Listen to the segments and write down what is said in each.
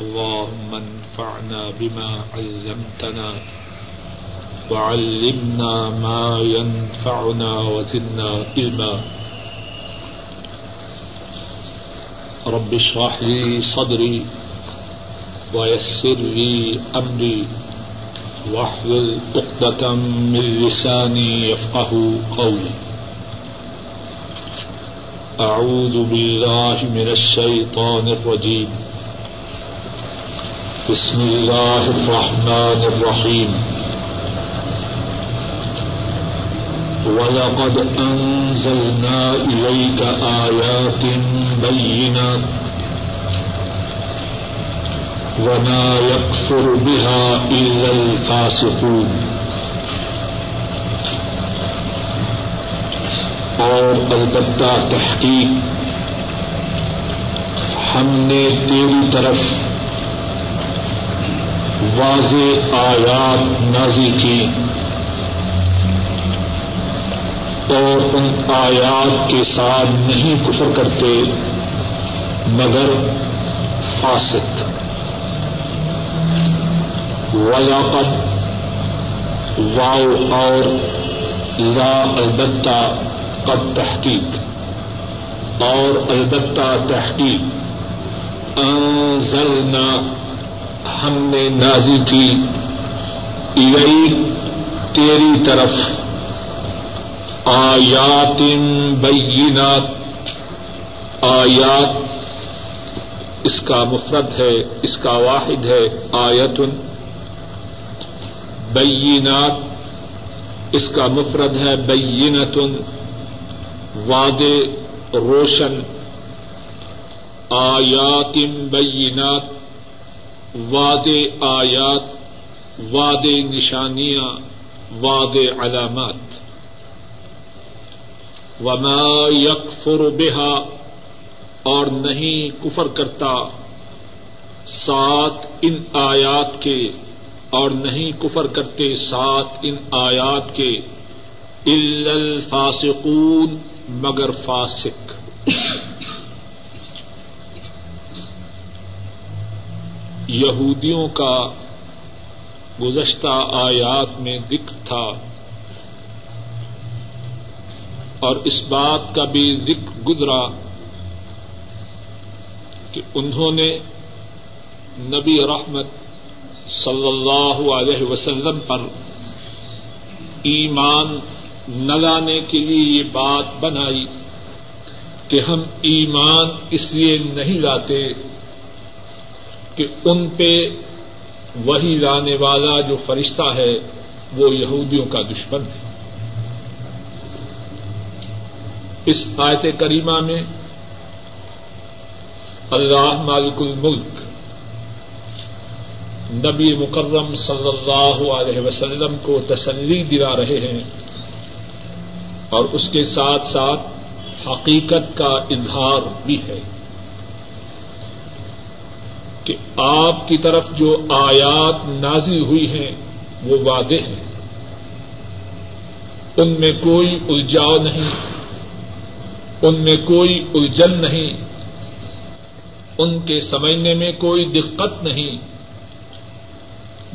اللهم انفعنا بما علمتنا وعلمنا ما ينفعنا وزدنا علما. رب اشرح لي صدري ويسر لي أمري واحلل عقدة من لساني يفقه قولي. أعوذ بالله من الشيطان الرجيم. بسم الله الرحمن الرحيم ولقد أنزلنا إليك آيات بينات وما يكفر بها إلا الفاسقون. اور البتہ تحقیق ہم نے تیری طرف واضح آیات نازی کی اور ان آیات کے ساتھ نہیں کفر کرتے، مگر فاسق۔ ولاقت واؤ اور لا البتہ قد تحقیق۔ اور البتہ تحقیق۔ انزلنا ہم نے نازی کی، یہی تیری طرف۔ آیات بینات، آیات اس کا مفرد ہے، اس کا واحد ہے آیت بینات اس کا مفرد ہے بینت واد روشن۔ آیات بینات واد آیات واد نشانیاں واد علامات۔ وما یکفر بہا، اور نہیں کفر کرتا۔ سات ان آیات کے، اور نہیں کفر کرتے سات ان آیات کے۔ الفاسقون، مگر فاسق۔ یہودیوں کا گزشتہ آیات میں ذکر تھا اور اس بات کا بھی ذکر گزرا کہ انہوں نے نبی رحمت صلی اللہ علیہ وسلم پر ایمان نہ لانے کے لیے یہ بات بنائی کہ ہم ایمان اس لیے نہیں لاتے کہ ان پہ وہی لانے والا جو فرشتہ ہے، وہ یہودیوں کا دشمن ہے۔ اس آیت کریمہ میں اللہ مالک الملک، نبی مکرم صلی اللہ علیہ وسلم کو تسلی دلا رہے ہیں اور اس کے ساتھ ساتھ حقیقت کا اظہار بھی ہے۔ کہ آپ کی طرف جو آیات نازی ہوئی ہیں، وہ وعدے ہیں۔ ان میں کوئی الجاؤ نہیں، ان میں کوئی الجھن نہیں، ان کے سمجھنے میں کوئی دقت نہیں۔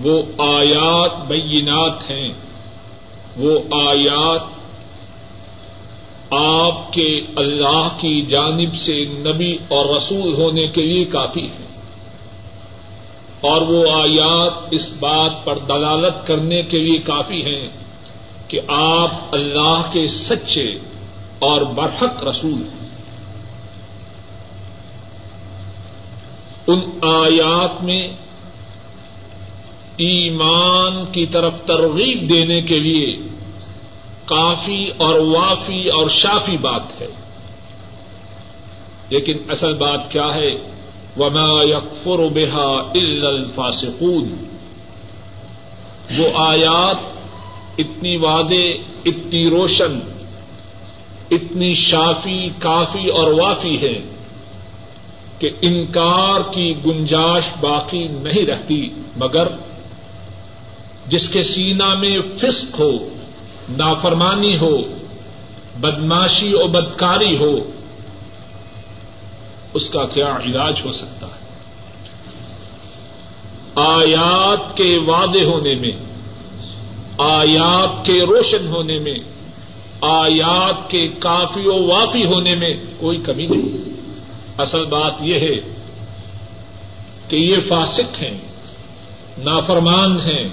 وہ آیات بینات ہیں۔ وہ آیات آپ کے اللہ کی جانب سے نبی اور رسول ہونے کے لیے کافی ہے اور وہ آیات اس بات پر دلالت کرنے کے لیے کافی ہیں کہ آپ اللہ کے سچے اور برحق رسول ہیں۔ ان آیات میں ایمان کی طرف ترغیب دینے کے لیے کافی اور وافی اور شافی بات ہے۔ لیکن اصل بات کیا ہے؟ وما یکفر بحا الفاسقون۔ وہ آیات اتنی وعدے اتنی روشن، اتنی شافی، کافی اور وافی ہے کہ انکار کی گنجائش باقی نہیں رہتی، مگر جس کے سینا میں فسق ہو، نافرمانی ہو، بدماشی اور بدکاری ہو اس کا کیا علاج ہو سکتا ہے؟ آیات کے وعدے ہونے میں، آیات کے روشن ہونے میں، آیات کے کافی و وافی ہونے میں کوئی کمی نہیں۔ اصل بات یہ ہے کہ یہ فاسق ہیں، نافرمان ہیں،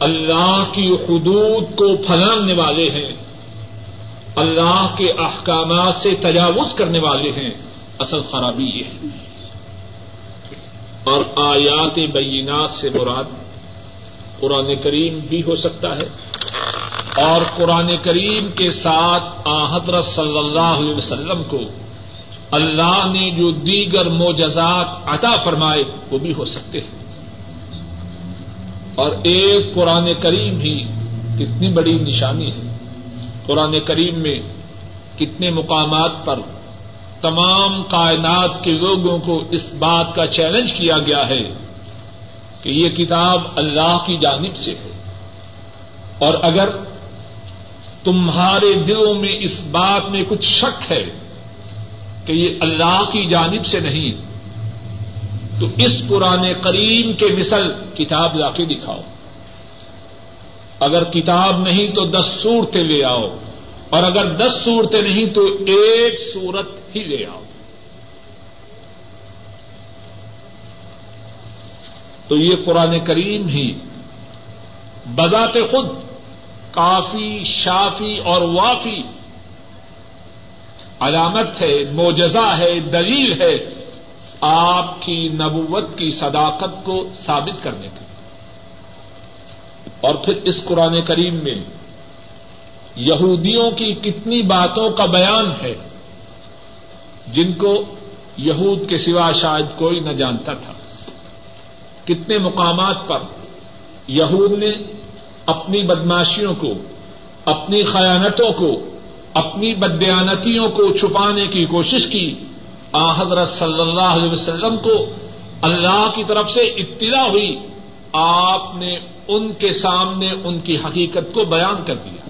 اللہ کی حدود کو پھلاننے والے ہیں، اللہ کے احکامات سے تجاوز کرنے والے ہیں۔ اصل خرابی یہ ہے۔ اور آیات بینات سے مراد قرآن کریم بھی ہو سکتا ہے۔ اور قرآن کریم کے ساتھ حضرت صلی اللہ علیہ وسلم کو اللہ نے جو دیگر موجزات عطا فرمائے وہ بھی ہو سکتے ہیں۔ اور ایک قرآن کریم ہی کتنی بڑی نشانی ہے۔ قرآن کریم میں کتنے مقامات پر تمام کائنات کے لوگوں کو اس بات کا چیلنج کیا گیا ہے کہ یہ کتاب اللہ کی جانب سے ہے۔ اور اگر تمہارے دلوں میں اس بات میں کچھ شک ہے کہ یہ اللہ کی جانب سے نہیں، تو اس پرانے کریم کے مثل کتاب لا کے دکھاؤ۔ اگر کتاب نہیں تو دس صورتیں لے آؤ۔ اور اگر دس صورتیں نہیں تو ایک صورت ہی لے آؤ۔ تو یہ قرآن کریم ہی بذات خود کافی، شافی اور وافی علامت ہے موجزہ ہے، دلیل ہے آپ کی نبوت کی صداقت کو ثابت کرنے کی اور پھر اس قرآن کریم میں یہودیوں کی کتنی باتوں کا بیان ہے جن کو یہود کے سوا شاید کوئی نہ جانتا تھا۔ کتنے مقامات پر یہود نے اپنی بدماشیوں کو، اپنی خیانتوں کو، اپنی بدیانتیوں کو چھپانے کی کوشش کی۔ آ حضرت صلی اللہ علیہ وسلم کو اللہ کی طرف سے اطلاع ہوئی۔ آپ نے ان کے سامنے ان کی حقیقت کو بیان کر دیا۔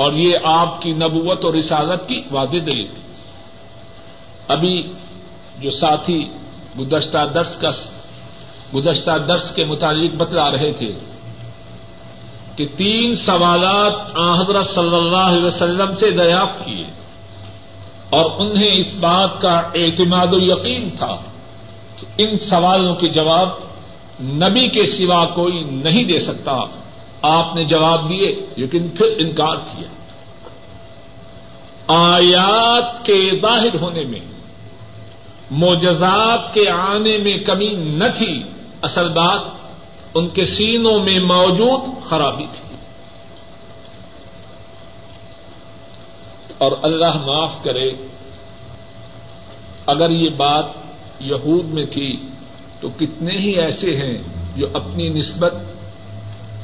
اور یہ آپ کی نبوت اور رسالت کی واضح دلیل تھی۔ ابھی جو ساتھی گزشتہ درس کا گزشتہ درس کے متعلق بتلا رہے تھے کہ تین سوالات حضرت صلی اللہ علیہ وسلم سے دریافت کیے اور انہیں اس بات کا اعتماد و یقین تھا کہ ان سوالوں کے جواب نبی کے سوا کوئی نہیں دے سکتا۔ آپ نے جواب دیے، لیکن پھر انکار کیا۔ آیات کے ظاہر ہونے میں موجزات کے آنے میں کمی نہ تھی، اصل بات ان کے سینوں میں موجود خرابی تھی۔ اور اللہ معاف کرے، اگر یہ بات یہود میں تھی تو کتنے ہی ایسے ہیں جو اپنی نسبت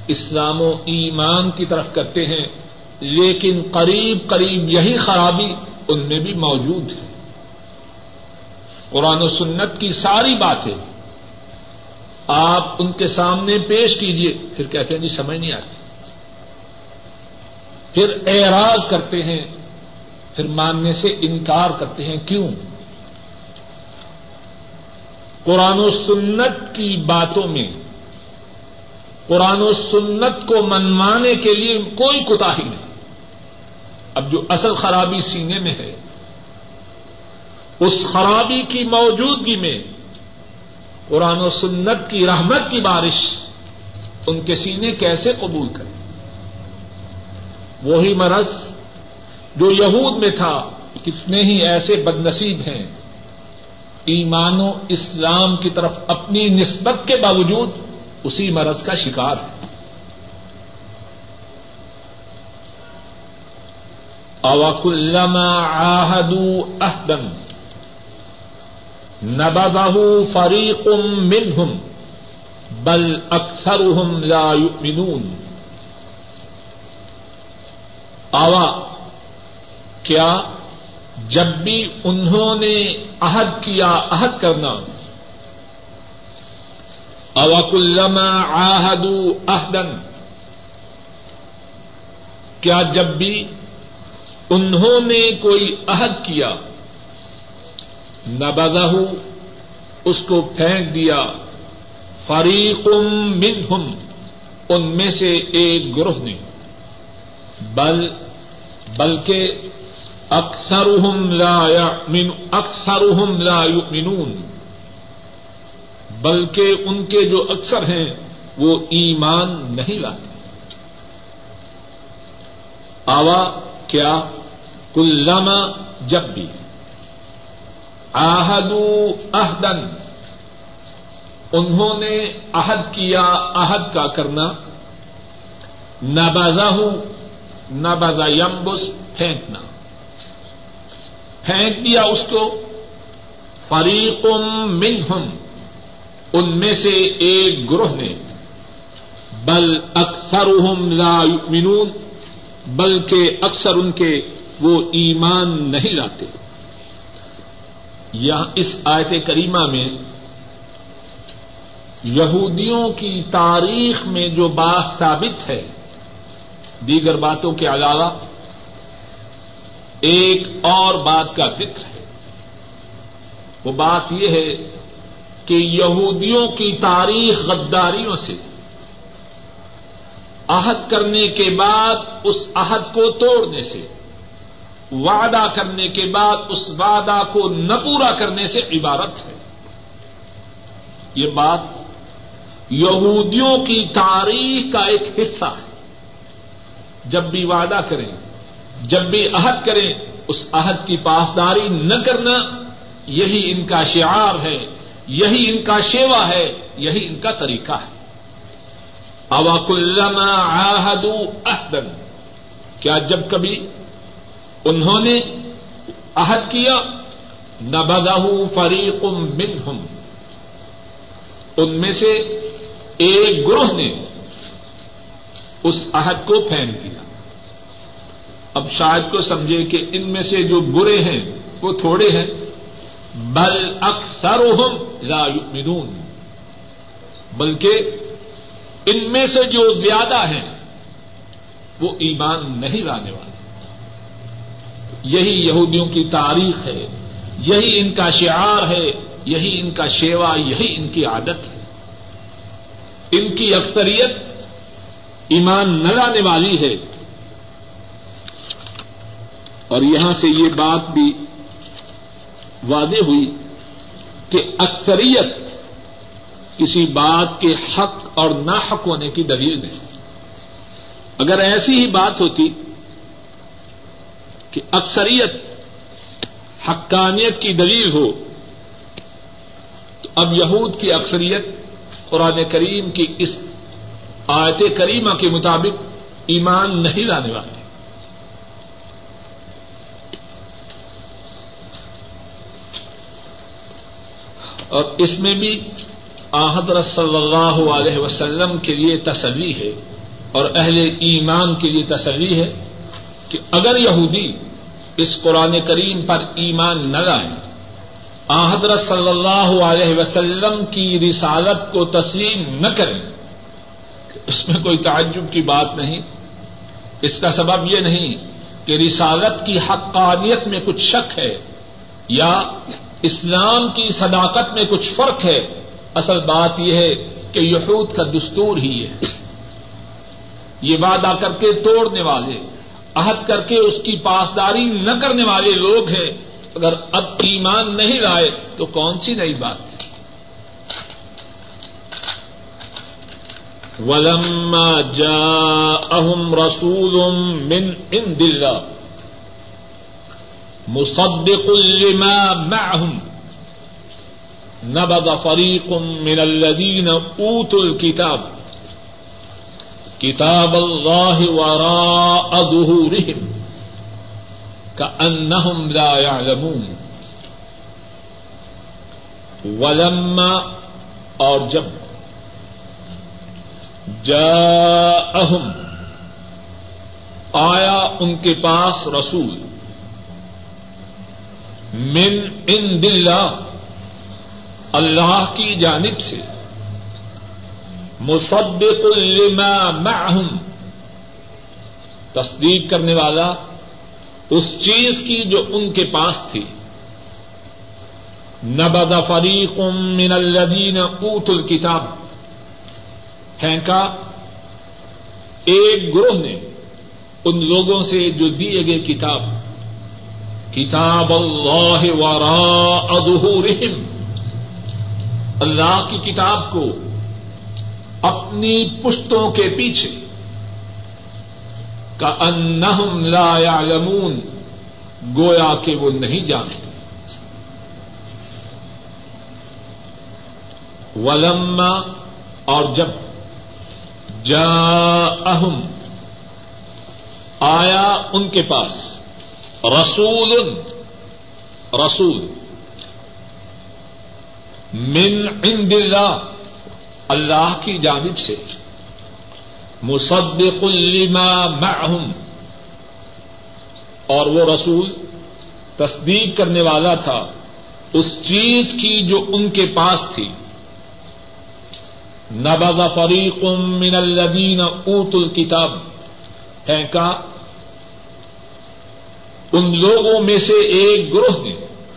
اسلام و ایمان کی طرف کرتے ہیں، لیکن قریب قریب یہی خرابی ان میں بھی موجود ہے۔ قرآن و سنت کی ساری باتیں آپ ان کے سامنے پیش کیجیے پھر کہتے ہیں جی سمجھ نہیں آتی۔ پھر اعراض کرتے ہیں، پھر ماننے سے انکار کرتے ہیں۔ کیوں؟ قرآن و سنت کی باتوں میں قرآن و سنت کو منوانے کے لیے کوئی کوتا ہی نہیں۔ اب جو اصل خرابی سینے میں ہے، اس خرابی کی موجودگی میں قرآن و سنت کی رحمت کی بارش ان کے سینے کیسے قبول کریں وہی مرض جو یہود میں تھا، کتنے ہی ایسے بد نصیب ہیں۔ ایمان و اسلام کی طرف اپنی نسبت کے باوجود اسی مرض کا شکار۔ ہے اوق آہدو اہدن نبذہ فریق منہم، بل اکثرهم لا يؤمنون آوا، کیا جب بھی انہوں نے عہد کیا، عہد کرنا اوق الما آہد اہدن کیا جب بھی انہوں نے کوئی عہد کیا نبذہ اس کو پھینک دیا فریق منہم ان میں سے ایک گروہ نے، بل، بلکہ اکثرهم لا يؤمن، اکثرهم لا يؤمنون۔ بلکہ ان کے جو اکثر ہیں، وہ ایمان نہیں لاتے۔ آوا، کیا؟ کلما جب بھی آہدو اہدن انہوں نے عہد کیا، عہد کا کرنا۔ نبازا ہوں نبازا یمبس، پھینکنا۔ پھینک دیا اس کو۔ فریقم منہم۔ ان میں سے ایک گروہ نے، بل اکثر لا یؤمنون، بلکہ اکثر ان کے وہ ایمان نہیں لاتے۔ یہاں اس آیت کریمہ میں یہودیوں کی تاریخ میں جو بات ثابت ہے، دیگر باتوں کے علاوہ ایک اور بات کا ذکر ہے۔ وہ بات یہ ہے کہ یہودیوں کی تاریخ غداریوں سے عہد کرنے کے بعد اس عہد کو توڑنے سے، وعدہ کرنے کے بعد اس وعدہ کو نہ پورا کرنے سے عبارت ہے۔ یہ بات یہودیوں کی تاریخ کا ایک حصہ ہے۔ جب بھی وعدہ کریں، جب بھی عہد کریں، اس عہد کی پاسداری نہ کرنا یہی ان کا شعار ہے۔ یہی ان کا شیوا ہے، یہی ان کا طریقہ ہے۔ اوق الما آہد احدن کیا جب کبھی انہوں نے عہد کیا؟ نہ بدہ فریق منہم۔ ان میں سے ایک گروہ نے اس عہد کو پھینک دیا اب شاید کو سمجھے کہ ان میں سے جو برے ہیں، وہ تھوڑے ہیں۔ بل اکثر لا یؤمنون، بلکہ ان میں سے جو زیادہ ہیں، وہ ایمان نہیں لانے والے۔ یہی یہودیوں کی تاریخ ہے، یہی ان کا شعار ہے، یہی ان کا شیوا، یہی ان کی عادت ہے۔ ان کی اکثریت ایمان نہ لانے والی ہے۔ اور یہاں سے یہ بات بھی واضح ہوئی کہ اکثریت کسی بات کے حق اور ناحق ہونے کی دلیل نہیں۔ اگر ایسی ہی بات ہوتی کہ اکثریت حقانیت کی دلیل ہو، تو اب یہود کی اکثریت قرآن کریم کی اس آیت کریمہ کے مطابق ایمان نہیں لانے والے اور اس میں بھی آحدر صلی اللہ علیہ وسلم کے لیے تسلی ہے اور اہل ایمان کے لیے تسلی ہے کہ اگر یہودی اس قرآن کریم پر ایمان نہ لائے آحدر صلی اللہ علیہ وسلم کی رسالت کو تسلیم نہ کریں اس میں کوئی تعجب کی بات نہیں۔ اس کا سبب یہ نہیں کہ رسالت کی حقانیت میں کچھ شک ہے یا اسلام کی صداقت میں کچھ فرق ہے، اصل بات یہ ہے کہ یہود کا دستور ہی ہے۔ یہ وعدہ کر کے توڑنے والے، عہد کر کے اس کی پاسداری نہ کرنے والے لوگ ہیں۔ اگر اب ایمان نہیں لائے تو کون سی نئی بات ہے؟ ولما جا اہم رسول من ان مصدق لما معهم. نبض فريق من الذين اوتوا الكتاب. كتاب الله وراء ظهورهم. كأنهم لا يعلمون. ولما، اور جب جاءهم، آیا ان کے پاس رسول من ان دلہ اللہ کی جانب سے۔ مصدق لما معهم تصدیق کرنے والا اس چیز کی جو ان کے پاس تھی۔ نبد فریق من الذین اوت الکتاب پھینکا ایک گروہ نے ان لوگوں سے جو دیے گئے کتاب کتاب اللہ وراء ظہورہم۔ اللہ کی کتاب کو اپنی پشتوں کے پیچھے۔ کا انہم لا یعلمون، گویا کہ وہ نہیں جانتے۔ ولما، اور جب جا اہم آیا ان کے پاس۔ رسول رسول. من عند اللہ اللہ کی جانب سے. مصدق لما معهم اور وہ رسول تصدیق کرنے والا تھا، اس چیز کی جو ان کے پاس تھی. نبض فریق من الذین اوت الکتاب. پھینکا ان لوگوں میں سے ایک گروہ نے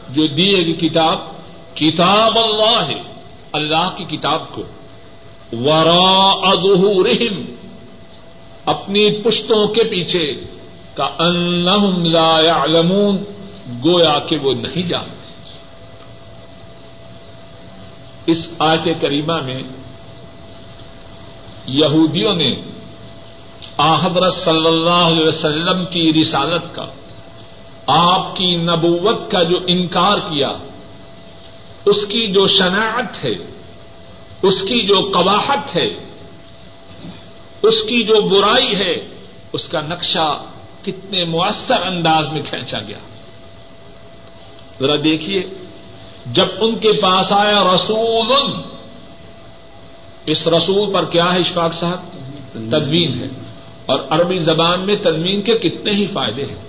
جو دیے گی کتاب کتاب اللہ ہے، اللہ کی کتاب کو۔ ورا ظہورہم اپنی پشتوں کے پیچھے کا انہم لا يعلمون، گویا کہ وہ نہیں جانتے۔ اس آیت کریمہ میں یہودیوں نے آحدر صلی اللہ علیہ وسلم کی رسالت کا آپ کی نبوت کا جو انکار کیا، اس کی جو شناعت ہے، اس کی جو قواہت ہے، اس کی جو برائی ہے، اس کا نقشہ کتنے مؤثر انداز میں کھینچا گیا۔ ذرا دیکھیے، جب ان کے پاس آیا رسول، اس رسول پر کیا ہے اشفاق صاحب؟ تدوین ہے۔ اور عربی زبان میں تدوین کے کتنے ہی فائدے ہیں۔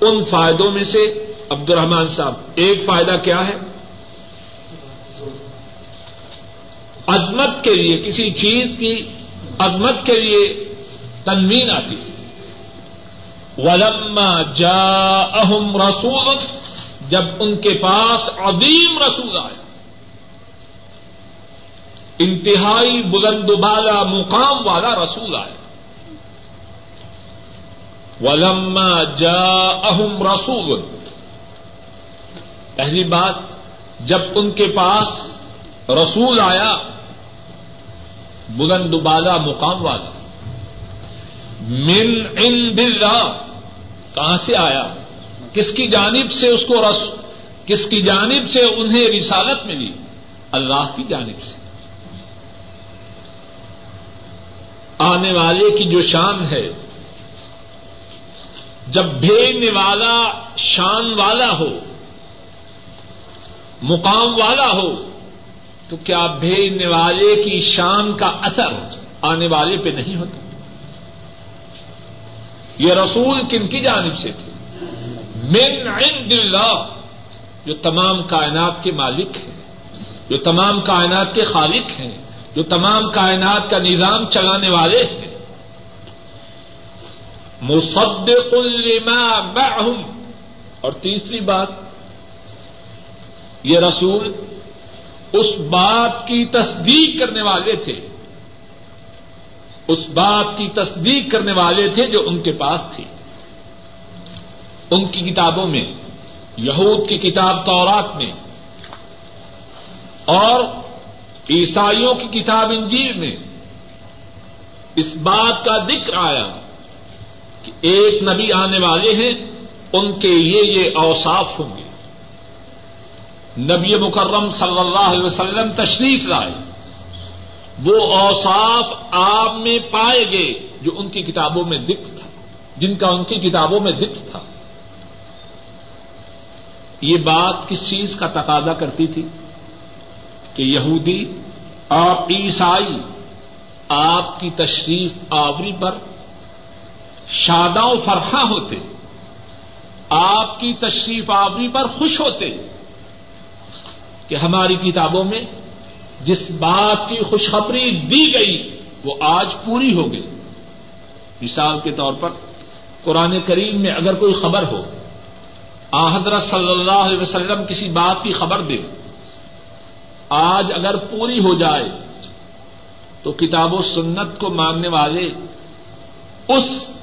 ان فائدوں میں سے عبد الرحمان صاحب، ایک فائدہ کیا ہے؟ عظمت کے لیے، کسی چیز کی عظمت کے لیے تنوین آتی ہے۔ ولما جا اہم رسول، جب ان کے پاس عظیم رسول آیا انتہائی بلند بالا مقام والا رسول آیا ولما جا اہم رسول. پہلی بات، جب ان کے پاس رسول آیا، بلند بالا مقام والا من عند اللہ. کہاں سے آیا؟ کس کی جانب سے اس کو رس، کس کی جانب سے انہیں رسالت ملی؟ اللہ کی جانب سے. آنے والے کی جو شان ہے جب بھیجنے والا شان والا ہو، مقام والا ہو، تو کیا بھیجنے والے کی شان کا اثر آنے والے پہ نہیں ہوتا؟ یہ رسول کن کی جانب سے تھے؟ من عند اللہ، جو تمام کائنات کے مالک ہیں، جو تمام کائنات کے خالق ہیں، جو تمام کائنات کا نظام چلانے والے ہیں مصدق لما معهم۔ اور تیسری بات، یہ رسول اس بات کی تصدیق کرنے والے تھے۔ اس بات کی تصدیق کرنے والے تھے جو ان کے پاس تھی ان کی کتابوں میں، یہود کی کتاب تورات میں، اور عیسائیوں کی کتاب انجیل میں۔ اس بات کا ذکر آیا۔ کہ ایک نبی آنے والے ہیں، ان کے یہ یہ اوصاف ہوں گے۔ نبی مکرم صلی اللہ علیہ وسلم تشریف لائے۔ وہ اوصاف آپ میں پائے گئے جو ان کی کتابوں میں ذکر تھا، جن کا ان کی کتابوں میں ذکر تھا۔ یہ بات کس چیز کا تقاضا کرتی تھی؟ کہ یہودی آپ عیسائی آپ کی تشریف آوری پر شادہ و فرحا ہوتے، آپ کی تشریف آوری پر خوش ہوتے کہ ہماری کتابوں میں جس بات کی خوشخبری دی گئی وہ آج پوری ہو گئی۔ مثال کے طور پر قرآن کریم میں اگر کوئی خبر ہو آحدر صلی اللہ علیہ وسلم کسی بات کی خبر دے، آج اگر پوری ہو جائے تو کتاب و سنت کو ماننے والے اس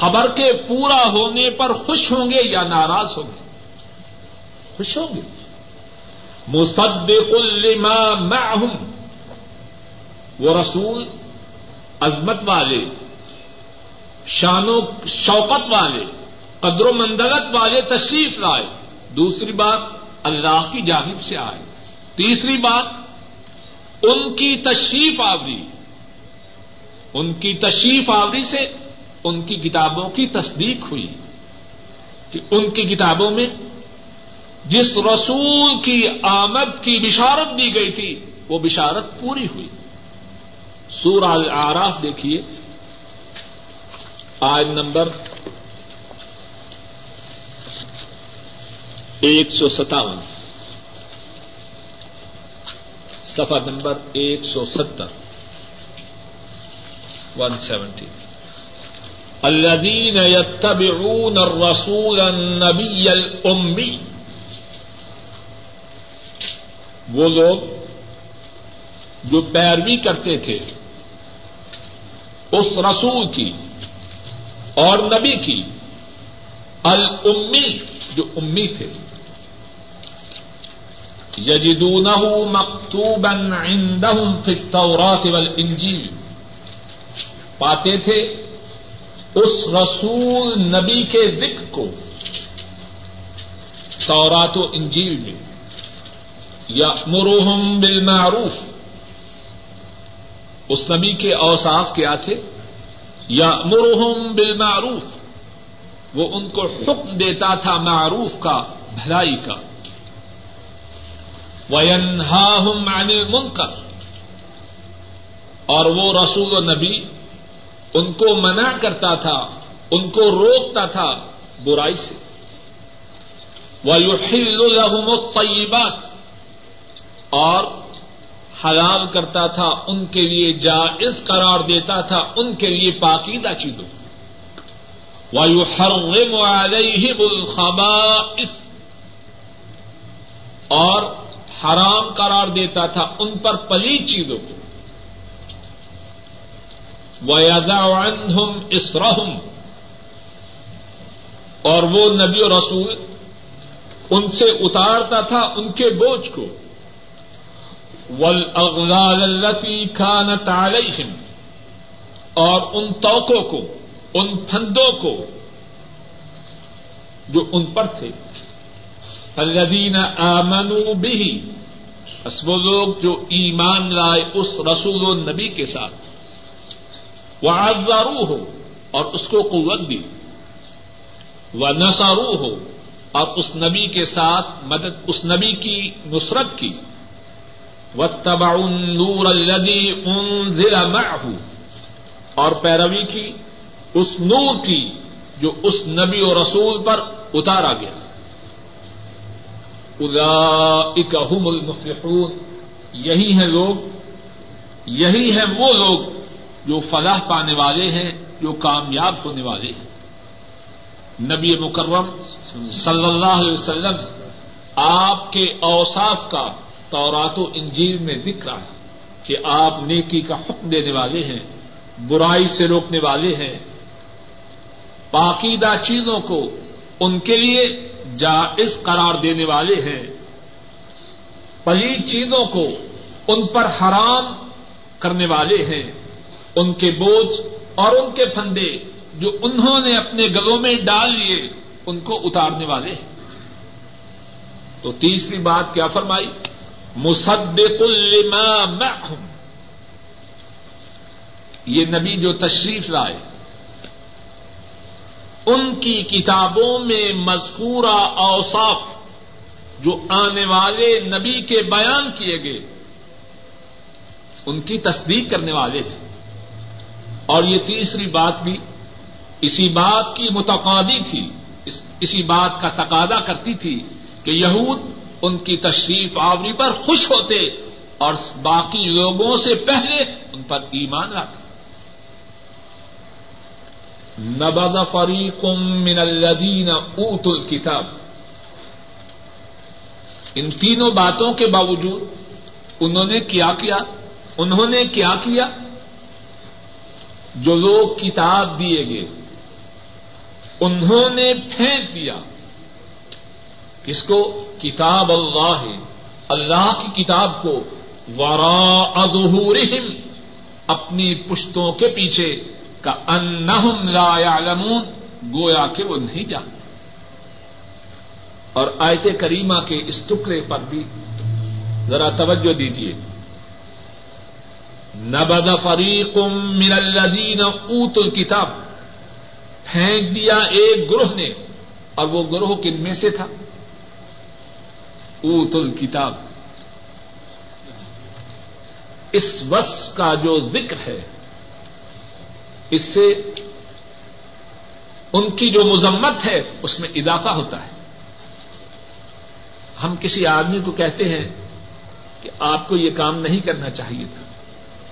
خبر کے پورا ہونے پر خوش ہوں گے یا ناراض ہوں گے؟ خوش ہوں گے۔ مصدق لما معهم وہ رسول، عظمت والے، شان و شوقت والے، قدر و مندلت والے تشریف لائے۔ دوسری بات، اللہ کی جانب سے آئے۔ تیسری بات، ان کی تشریف آوری۔ ان کی تشریف آوری سے ان کی کتابوں کی تصدیق ہوئی کہ ان کی کتابوں میں جس رسول کی آمد کی بشارت دی گئی تھی، وہ بشارت پوری ہوئی۔ سورہ العراف دیکھیے۔ آج نمبر ایک سو ستاون۔ سفا نمبر ایک سو ستر۔ ون سیونٹی الذين يتبعون الرسول النبي الأمي. وہ لوگ جو پیروی کرتے تھے اس رسول کی اور نبی کی امی جو امی تھے. یجدونہ مکتوبا عندهم فی التورات والانجیل پاتے تھے اس رسول نبی کے ذکر کو تورات و انجیل میں یا مروہم بالمعروف۔ اس نبی کے اوساف کیا تھے؟ یا مرحم بالمعروف۔ وہ ان کو حکم دیتا تھا معروف کا، بھلائی کا۔ وینہاہم عن المنکر۔ اور وہ رسول و نبی ان کو منع کرتا تھا، ان کو روکتا تھا برائی سے۔ وَيُحِلُّ لَهُمُ الطَّيِّبَاتِ۔ اور حلال کرتا تھا، ان کے لیے جائز قرار دیتا تھا، ان کے لیے پاکیدہ چیزوں۔ وایو ہر الخبائث۔ اور حرام قرار دیتا تھا، ان پر پلی چیزوں کو۔ وَيَدَعْ اسرحم اور وہ نبی و رسول ان سے اتارتا تھا ان کے بوجھ کو۔ والاغلال التي كانت عليهم اور ان توقوں کو، ان پھندوں کو جو ان پر تھے۔ الذين آمنوا به۔ بس وہ لوگ جو ایمان لائے اس رسول و نبی کے ساتھ۔ وہ ہو اور اس کو قوت دی۔ وہ نسارو ہو اور اس نبی کے ساتھ مدد، اس نبی کی نصرت کی۔ وتبع النور الذي انزل معه، اور پیروی کی، اس نور کی جو اس نبی و رسول پر اتارا گیا۔ اولئک هم المفلحون، یہی ہیں لوگ، یہی ہیں وہ لوگ جو فلاح پانے والے ہیں، جو کامیاب ہونے والے ہیں۔ نبی مکرم صلی اللہ علیہ وسلم آپ کے اوصاف کا تورات و انجیل میں ذکر ہے کہ آپ نیکی کا حکم دینے والے ہیں، برائی سے روکنے والے ہیں۔ پاکیدہ چیزوں کو ان کے لیے جائز قرار دینے والے ہیں۔ پلید چیزوں کو ان پر حرام کرنے والے ہیں۔ ان کے بوجھ اور ان کے پھندے جو انہوں نے اپنے گلوں میں ڈال لیے، ان کو اتارنے والے ہیں۔ تو تیسری بات کیا فرمائی؟ مصدق لما معهم یہ نبی جو تشریف لائے، ان کی کتابوں میں مذکورہ اوصاف جو آنے والے نبی کے بیان کیے گئے، ان کی تصدیق کرنے والے تھے اور یہ تیسری بات بھی اسی بات کی متقادی تھی اسی بات کا تقاضا کرتی تھی کہ یہود ان کی تشریف آوری پر خوش ہوتے اور باقی لوگوں سے پہلے ان پر ایمان لاتے۔ نبد فریق من الذین اوت الکتاب ان تینوں باتوں کے باوجود انہوں نے کیا کیا؟ انہوں نے کیا کیا؟ جو لوگ کتاب دیے گئے، انہوں نے پھینک دیا۔ کس کو؟ کتاب اللہ اللہ کی کتاب کو۔ ورا ادہورہم اپنی پشتوں کے پیچھے کا انہم لا یعلمون گویا کہ وہ نہیں جانتے۔ اور آیت کریمہ کے اس ٹکڑے پر بھی ذرا توجہ دیجیے نبد فریق من الذین اوت الکتاب پھینک دیا ایک گروہ نے، اور وہ گروہ کن میں سے تھا؟ اوت الکتاب اس وس کا جو ذکر ہے، اس سے ان کی جو مذمت ہے، اس میں اضافہ ہوتا ہے۔ ہم کسی آدمی کو کہتے ہیں کہ آپ کو یہ کام نہیں کرنا چاہیے تھا۔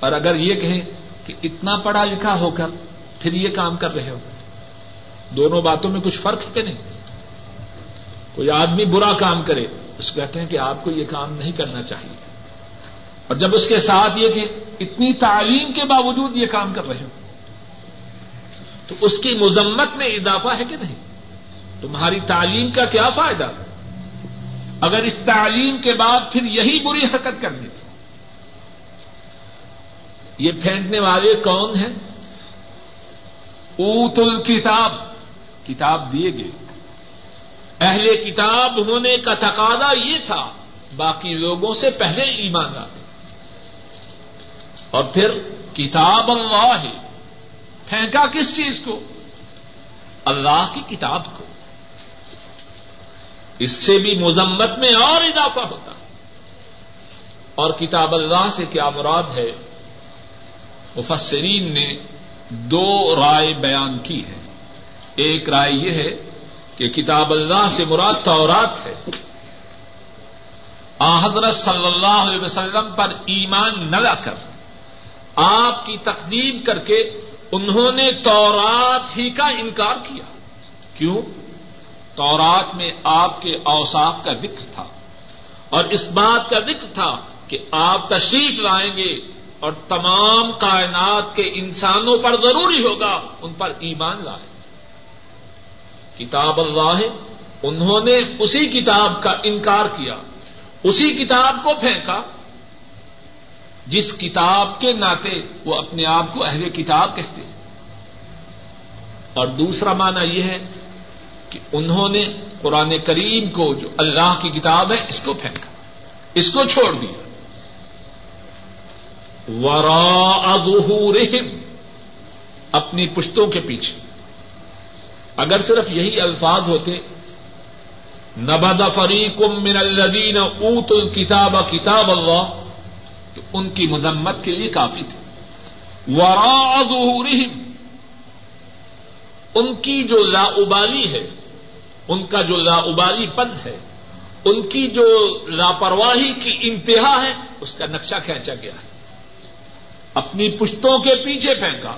اور اگر یہ کہیں کہ اتنا پڑھا لکھا ہو کر پھر یہ کام کر رہے ہو، دونوں باتوں میں کچھ فرق ہے کہ نہیں؟ کوئی آدمی برا کام کرے، اس کہتے ہیں کہ آپ کو یہ کام نہیں کرنا چاہیے۔ اور جب اس کے ساتھ یہ کہ اتنی تعلیم کے باوجود یہ کام کر رہے ہو، تو اس کی مذمت میں اضافہ ہے کہ نہیں؟ تمہاری تعلیم کا کیا فائدہ؟ اگر اس تعلیم کے بعد پھر یہی بری حرکت کرنی تھی یہ پھینکنے والے کون ہیں؟ اوت الکتاب کتاب دیے گئے۔ اہل کتاب ہونے کا تقاضا یہ تھا، باقی لوگوں سے پہلے ایمان لاتے۔ اور پھر کتاب اللہ ہے پھینکا کس چیز کو؟ اللہ کی کتاب کو۔ اس سے بھی مذمت میں اور اضافہ ہوتا۔ اور کتاب اللہ سے کیا مراد ہے؟ مفسرین نے دو رائے بیان کی ہے ایک رائے یہ ہے کہ کتاب اللہ سے مراد تورات ہے۔ حضرت صلی اللہ علیہ وسلم پر ایمان نہ لا کر آپ کی تقدیم کر کے انہوں نے تورات ہی کا انکار کیا۔ کیوں؟ تورات میں آپ کے اوساف کا ذکر تھا۔ اور اس بات کا ذکر تھا کہ آپ تشریف لائیں گے اور تمام کائنات کے انسانوں پر ضروری ہوگا ان پر ایمان لائے۔ کتاب اللہ انہوں نے اسی کتاب کا انکار کیا، اسی کتاب کو پھینکا۔ جس کتاب کے ناطے وہ اپنے آپ کو اہل کتاب کہتے ہیں۔ اور دوسرا معنی یہ ہے کہ انہوں نے قرآن کریم کو، جو اللہ کی کتاب ہے، اس کو پھینکا، اس کو چھوڑ دیا۔ ورا ظہورہم اپنی پشتوں کے پیچھے۔ اگر صرف یہی الفاظ ہوتے نبد فریق من الذین اوت الکتاب کتاب اللہ، تو ان کی مذمت کے لیے کافی تھی ورا ظہورہم ان کی جو لاابالی ہے، ان کا جو لا ابالی پن ہے، ان کی جو لاپرواہی کی انتہا ہے، اس کا نقشہ کھینچا گیا ہے۔ اپنی پشتوں کے پیچھے پھینکا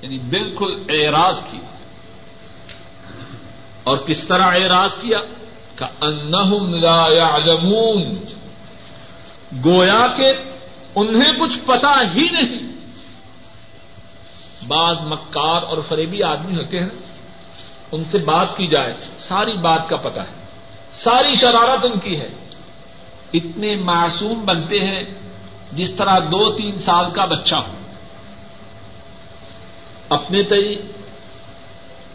یعنی بالکل اعراض کیا۔ اور کس طرح اعراض کیا؟ کہ انہم لا يعلمون گویا کہ انہیں کچھ پتا ہی نہیں۔ بعض مکار اور فریبی آدمی ہوتے ہیں ان سے بات کی جائے، ساری بات کا پتا ہے، ساری شرارت ان کی ہے۔ اتنے معصوم بنتے ہیں جس طرح دو تین سال کا بچہ ہو۔ اپنے تئی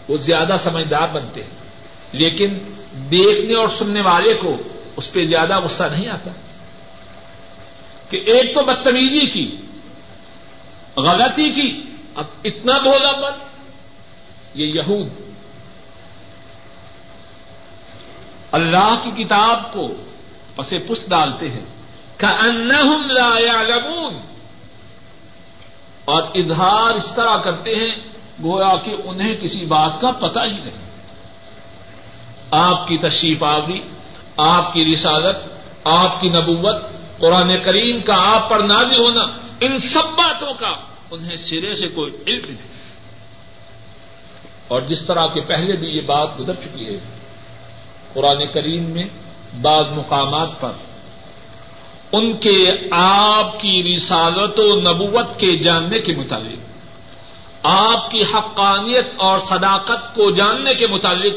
وہ زیادہ سمجھدار بنتے ہیں۔ لیکن دیکھنے اور سننے والے کو اس پہ زیادہ غصہ نہیں آتا۔ کہ ایک تو بدتمیزی کی، غلطی کی، اب اتنا بولا پن یہ یہود۔ اللہ کی کتاب کو پسے پست ڈالتے ہیں۔ كأنهم لا يعلمون اور اظہار اس طرح کرتے ہیں، گویا کہ انہیں کسی بات کا پتہ ہی نہیں۔ آپ کی تشریف آوری، آپ کی رسالت، آپ کی نبوت، قرآن کریم کا آپ پر نازل ہونا، ان سب باتوں کا انہیں سرے سے کوئی علم نہیں۔ اور جس طرح کے پہلے بھی یہ بات گزر چکی ہے، قرآن کریم میں بعض مقامات پر ان کے آپ کی رسالت و نبوت کے جاننے کے مطابق آپ کی حقانیت اور صداقت کو جاننے کے متعلق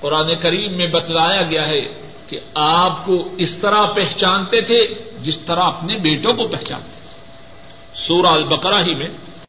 قرآن کریم میں بتلایا گیا ہے کہ آپ کو اس طرح پہچانتے تھے جس طرح اپنے بیٹوں کو پہچانتے سورہ البقرہ ہی میں